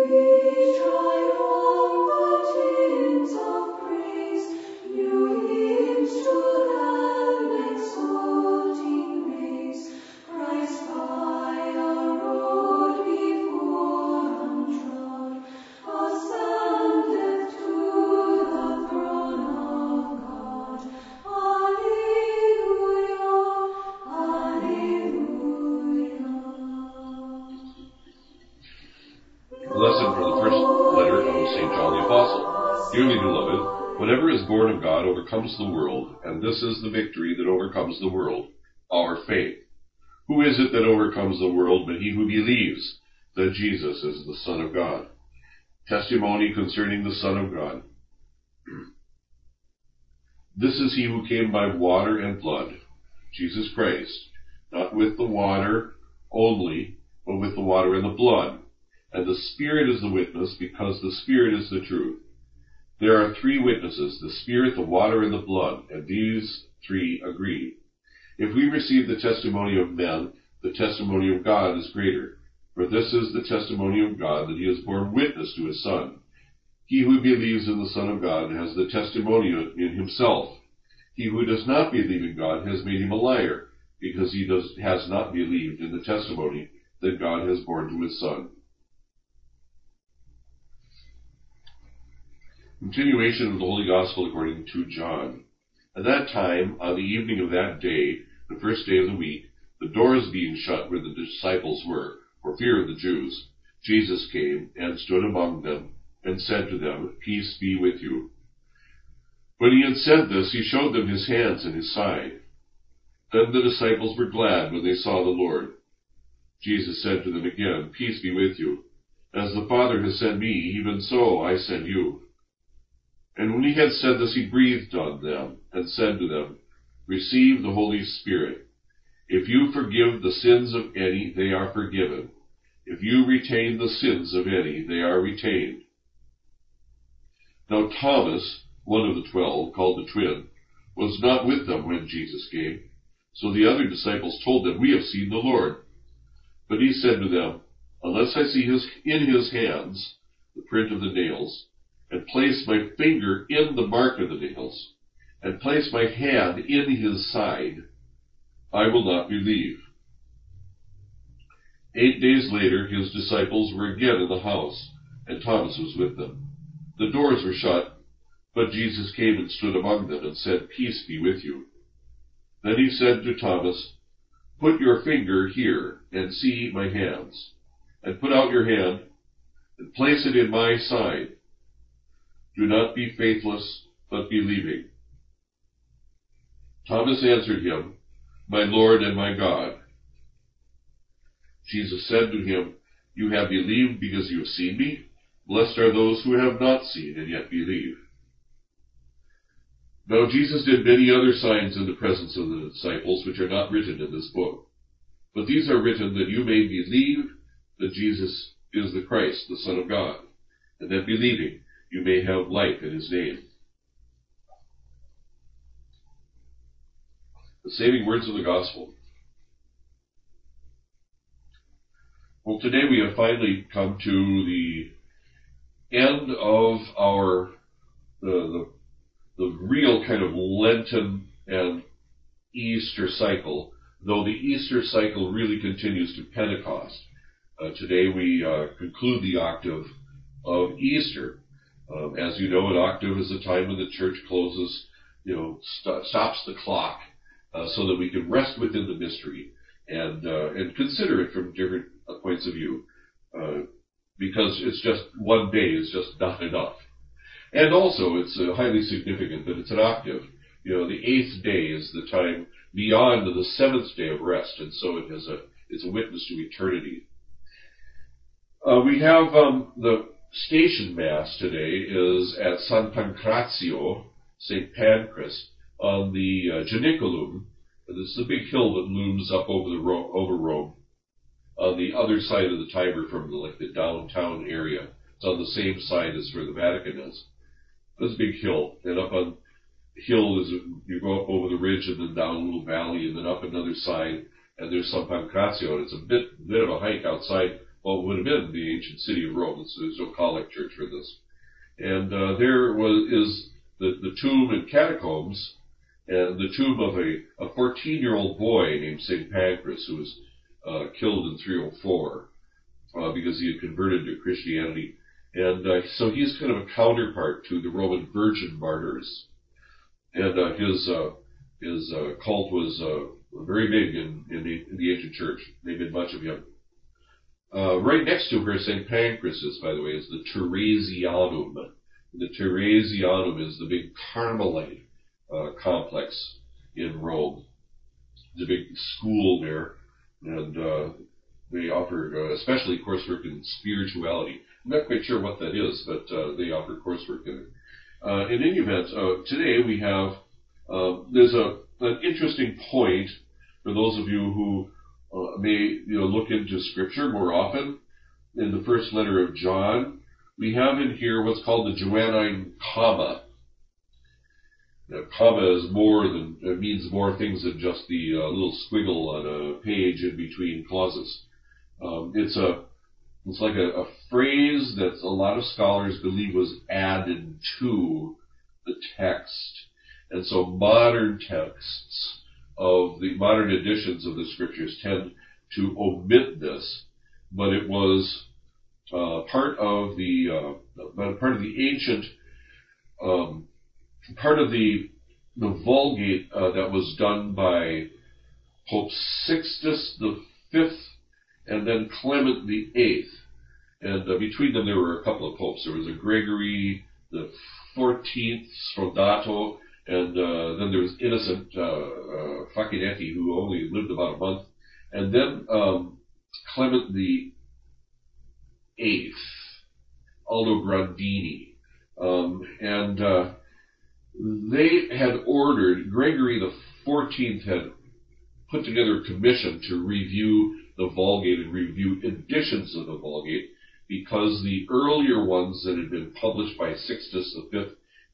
We try all the chains of prison. Overcomes the world, and this is the victory that overcomes the world, our faith. Who is it that overcomes the world but he who believes that Jesus is the Son of God? Testimony concerning the Son of God. This is he who came by water and blood, Jesus Christ, not with the water only, but with the water and the blood. And the Spirit is the witness, because the Spirit is the truth. There are three witnesses, the Spirit, the water, and the blood, and these three agree. If we receive the testimony of men, the testimony of God is greater. For this is the testimony of God, that he has borne witness to his Son. He who believes in the Son of God has the testimony in himself. He who does not believe in God has made him a liar, because he does, has not believed in the testimony that God has borne to his Son. Continuation of the Holy Gospel according to John. At that time, on the evening of that day, the first day of the week, the doors being shut where the disciples were, for fear of the Jews, Jesus came and stood among them and said to them, Peace be with you. When he had said this, he showed them his hands and his side. Then the disciples were glad when they saw the Lord. Jesus said to them again, Peace be with you. As the Father has sent me, even so I send you. And when he had said this, he breathed on them and said to them, Receive the Holy Spirit. If you forgive the sins of any, they are forgiven. If you retain the sins of any, they are retained. Now Thomas, one of the twelve, called the twin, was not with them when Jesus came. So the other disciples told them, We have seen the Lord. But he said to them, Unless I see his, in his hands the print of the nails, and place my finger in the mark of the nails, and place my hand in his side, I will not believe. Eight days later, his disciples were again in the house, and Thomas was with them. The doors were shut, but Jesus came and stood among them and said, Peace be with you. Then he said to Thomas, Put your finger here and see my hands, and put out your hand and place it in my side do not be faithless, but believing. Thomas answered him, My Lord and my God. Jesus said to him, You have believed because you have seen me? Blessed are those who have not seen and yet believe. Now Jesus did many other signs in the presence of the disciples which are not written in this book. But these are written that you may believe that Jesus is the Christ, the Son of God, and that believing you may have life in his name. The saving words of the gospel. Well, today we have finally come to the end of our the, the, the real kind of Lenten and Easter cycle, though the Easter cycle really continues to Pentecost. Uh, today we uh, conclude the octave of Easter. Um, as you know, an octave is a time when the church closes, you know, st- stops the clock, uh, so that we can rest within the mystery and uh, and consider it from different uh, points of view, uh, because it's just one day is just not enough. And also, it's uh, highly significant that it's an octave. You know, the eighth day is the time beyond the seventh day of rest, and so it has a it's a witness to eternity. Uh, we have um, the station mass today is at San Pancrazio, St. Pancras, on the uh, Janiculum. This is a big hill that looms up over the Ro- over Rome, on the other side of the Tiber from the, like the downtown area. It's on the same side as where the Vatican is. A big hill, and up on the hill is you go up over the ridge and then down a little valley and then up another side, and there's San Pancrazio, and it's a bit bit of a hike outside what would have been the ancient city of Rome. There's no church for this. And uh, there was is the, the tomb and catacombs, and the tomb of a, a 14 year old boy named St. Pancras who was uh, killed in 304 uh, because he had converted to Christianity. And uh, so he's kind of a counterpart to the Roman Virgin martyrs. And uh, his uh, his uh, cult was uh, very big in, in, the, in the ancient church. They made much of him. Uh, right next to where St. Pancras is, by the way, is the Teresianum. The Teresianum is the big Carmelite uh, complex in Rome. It's a big school there, and uh, they offer uh, especially coursework in spirituality. I'm not quite sure what that is, but uh, they offer coursework in it. Uh, in any event, uh, today we have there's a an interesting point for those of you who uh, may you know look into Scripture more often. In the first letter of John, we have in here what's called the Johannine comma. Now, comma is more than it means more things than just the uh, little squiggle on a page in between clauses. Um, it's a it's like a, a phrase that a lot of scholars believe was added to the text, and so modern texts of the modern editions of the scriptures tend to omit this, but it was uh, part of the uh, part of the ancient um, part of the the Vulgate uh, that was done by Pope Sixtus the Fifth and then Clement the Eighth, and uh, between them there were a couple of popes. There was a Gregory the Fourteenth Sfondrato and uh, then there was Innocent uh, uh, who only lived about a month. And then um, Clement the Eighth, Aldobrandini. Um, and uh, they had ordered, Gregory the Fourteenth had put together a commission to review the Vulgate and review editions of the Vulgate because the earlier ones that had been published by Sixtus V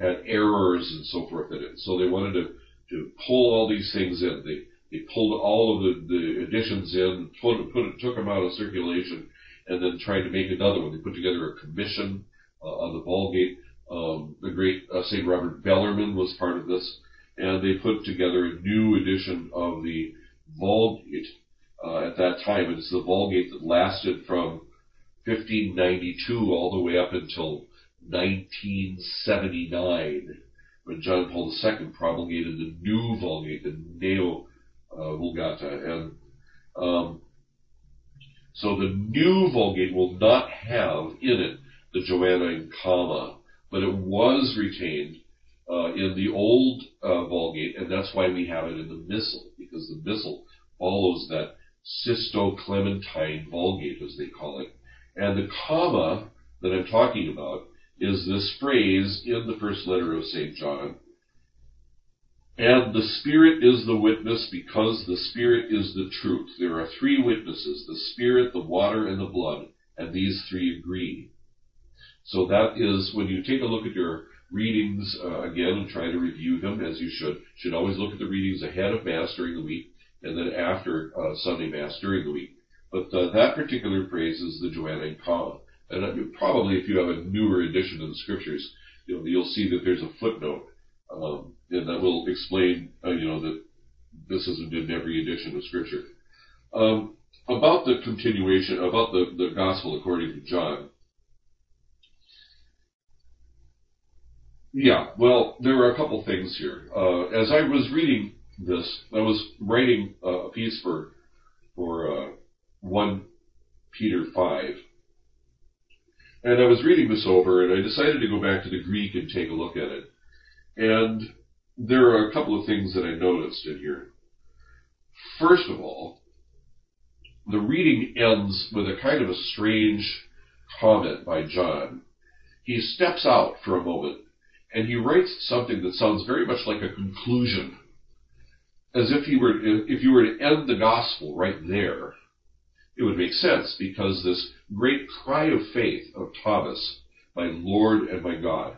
had errors and so forth in it. So they wanted to, to pull all these things in. They, they pulled all of the, the additions in, put, put took them out of circulation, and then tried to make another one. They put together a commission uh, on the Vulgate. Um, the great uh, St. Robert Bellarmine was part of this, and they put together a new edition of the Vulgate uh, at that time. And it's the Vulgate that lasted from 1592 all the way up until 1979 when John Paul II promulgated the new Vulgate, the Neo uh, Vulgata, and um, so the new Vulgate will not have in it the Joanna Johannine comma, but it was retained uh, in the old uh, Vulgate, and that's why we have it in the Missal, because the Missal follows that Sisto-Clementine Vulgate, as they call it. And the comma that I'm talking about is this phrase in the first letter of St. John. And the Spirit is the witness because the Spirit is the truth. There are three witnesses, the Spirit, the water, and the blood, and these three agree. So that is, when you take a look at your readings uh, again and try to review them as you should, should always look at the readings ahead of Mass during the week and then after uh, Sunday Mass during the week. But uh, that particular phrase is the Johannine comma. And probably if you have a newer edition of the scriptures, you know, you'll see that there's a footnote, um, and that will explain, uh, you know, that this isn't in every edition of scripture. Um, about the continuation, about the, the gospel according to John. Yeah, well, there are a couple things here. Uh, as I was reading this, I was writing a piece for for uh, one Peter five, and I was reading this over, and I decided to go back to the Greek and take a look at it. And there are a couple of things that I noticed in here. First of all, the reading ends with a kind of a strange comment by John. He steps out for a moment and he writes something that sounds very much like a conclusion. As if he were, if you were to end the gospel right there, it would make sense because this great cry of faith of Thomas, my Lord and my God,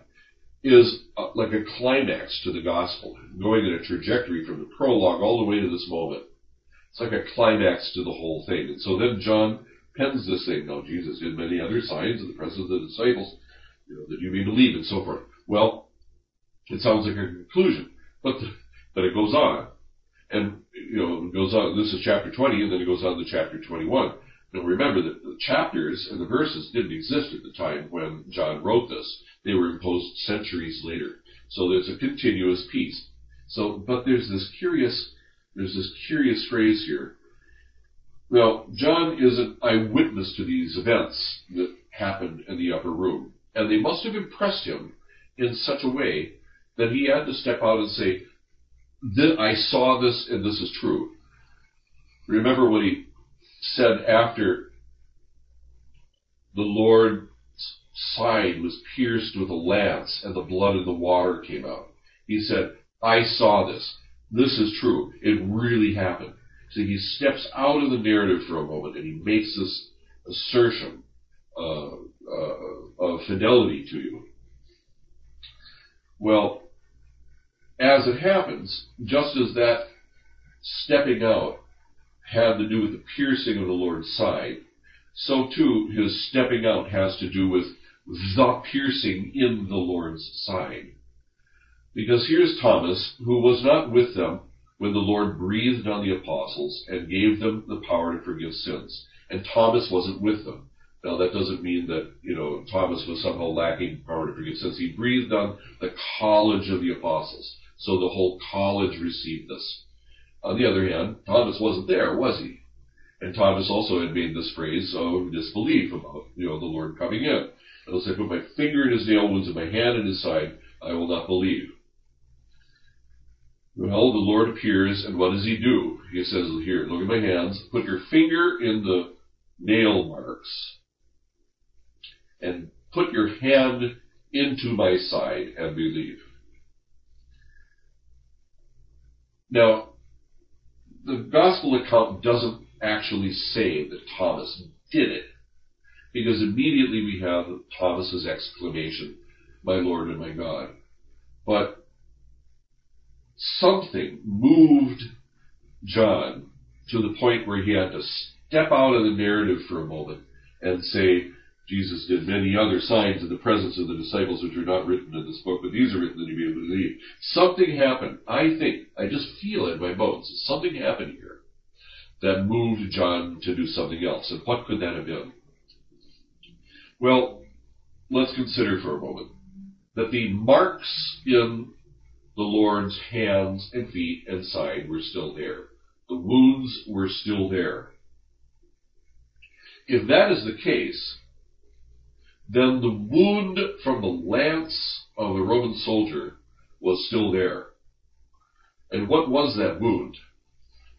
is uh, like a climax to the gospel, going in a trajectory from the prologue all the way to this moment. It's like a climax to the whole thing. And so then John pens this thing. Now Jesus did many other signs in the presence of the disciples, you know, that you may believe and so forth. Well, it sounds like a conclusion, but the, but it goes on, and you know it goes on. This is chapter 20, and then it goes on to chapter 21. Remember that the chapters and the verses didn't exist at the time when John wrote this. They were imposed centuries later. So there's a continuous piece. So, but there's this curious, there's this curious phrase here. Now, John is an eyewitness to these events that happened in the upper room, and they must have impressed him in such a way that he had to step out and say, I saw this and this is true. Remember what he said after the Lord's side was pierced with a lance and the blood of the water came out. He said, I saw this. This is true. It really happened. So he steps out of the narrative for a moment and he makes this assertion uh, uh, of fidelity to you. Well, as it happens, just as that stepping out had to do with the piercing of the Lord's side, so too his stepping out has to do with the piercing in the Lord's side. Because here's Thomas, who was not with them when the Lord breathed on the apostles and gave them the power to forgive sins. And Thomas wasn't with them. Now that doesn't mean that, you know, Thomas was somehow lacking power to forgive sins. He breathed on the college of the apostles. So the whole college received this. On the other hand, Thomas wasn't there, was he? And Thomas also had made this phrase of disbelief about, you know, the Lord coming in. Unless I put my finger in his nail wounds and my hand in his side, I will not believe. Well, the Lord appears, and what does he do? He says, here, look at my hands, put your finger in the nail marks, and put your hand into my side and believe. Now, the gospel account doesn't actually say that Thomas did it, because immediately we have Thomas's exclamation, "My Lord and my God." But something moved John to the point where he had to step out of the narrative for a moment and say, Jesus did many other signs in the presence of the disciples which are not written in this book, but these are written that you may believe. Something happened. I think, I just feel it in my bones. Something happened here that moved John to do something else. And what could that have been? Well, let's consider for a moment that the marks in the Lord's hands and feet and side were still there. The wounds were still there. If that is the case, then the wound from the lance of the Roman soldier was still there. And what was that wound?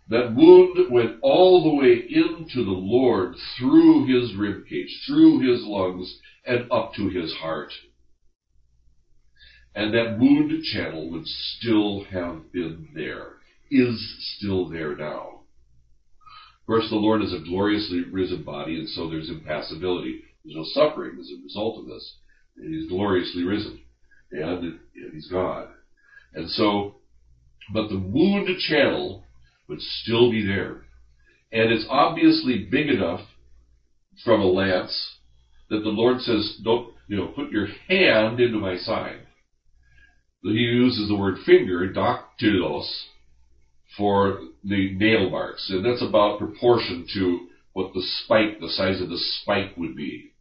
That wound went all the way into the Lord through his ribcage, through his lungs, and up to his heart. And that wound channel would still have been there, is still there now. Of course, the Lord is a gloriously risen body, and so there's impassibility. There's no suffering as a result of this. And he's gloriously risen. And, and he's God. And so, but the wound channel would still be there. And it's obviously big enough from a lance that the Lord says, don't, you know, put your hand into my side. He uses the word finger, daktylos, for the nail marks. And that's about proportion to what the spike, the size of the spike would be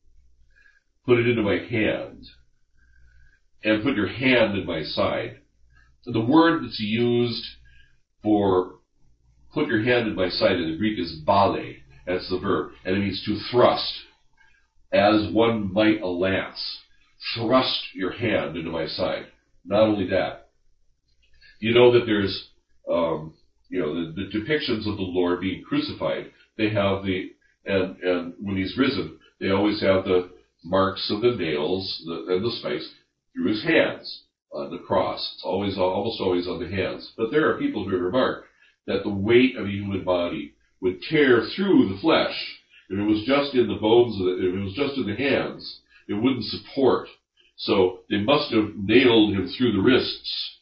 put it into my hand, and put your hand in my side. The word that's used for put your hand in my side in the Greek is bale. That's the verb. And it means to thrust, as one might a lance. Thrust your hand into my side. Not only that, you know that there's, um, you know, the, the depictions of the Lord being crucified. They have the, and, and when he's risen, they always have the, marks of the nails and the spikes through his hands on the cross. It's always, almost always on the hands. But there are people who have remarked that the weight of a human body would tear through the flesh. If it was just in the bones, the, if it was just in the hands, it wouldn't support. So they must have nailed him through the wrists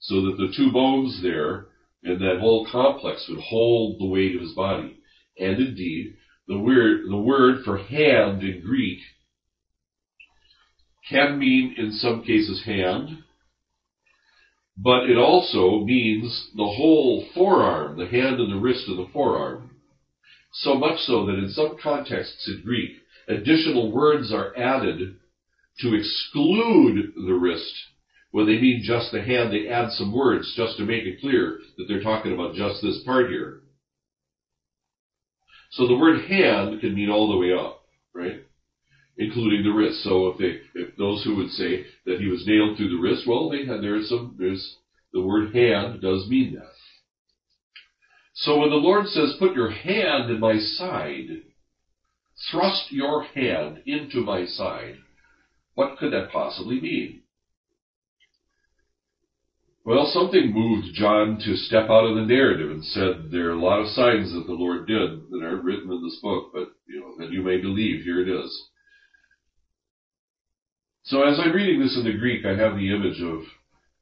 so that the two bones there and that whole complex would hold the weight of his body. And indeed, the word, the word for hand in Greek can mean in some cases hand, but it also means the whole forearm, the hand and the wrist of the forearm. So much so that in some contexts in Greek, additional words are added to exclude the wrist. When they mean just the hand, they add some words just to make it clear that they're talking about just this part here. So the word hand can mean all the way up, right? Including the wrist. So if they, if those who would say that he was nailed through the wrist, well, they had, there's some, there's, the word hand does mean that. So when the Lord says, put your hand in my side, thrust your hand into my side, what could that possibly mean? Well, something moved John to step out of the narrative and said there are a lot of signs that the Lord did that aren't written in this book, but you know, that you may believe, here it is. So as I'm reading this in the Greek, I have the image of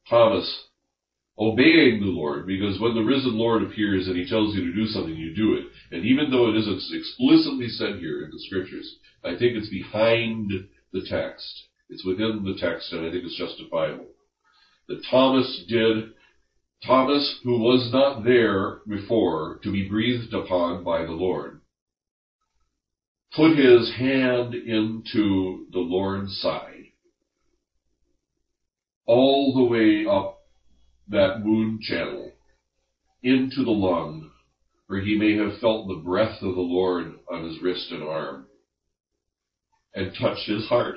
Thomas obeying the Lord, because when the risen Lord appears and he tells you to do something, you do it. And even though it isn't explicitly said here in the scriptures, I think it's behind the text. It's within the text, and I think it's justifiable. That Thomas did, Thomas, who was not there before to be breathed upon by the Lord, put his hand into the Lord's side, all the way up that wound channel into the lung, where he may have felt the breath of the Lord on his wrist and arm, and touched his heart.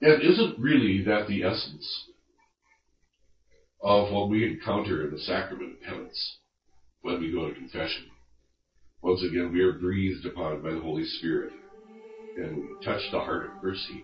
And isn't really that the essence of what we encounter in the sacrament of penance when we go to confession? Once again, we are breathed upon by the Holy Spirit and touch the heart of mercy.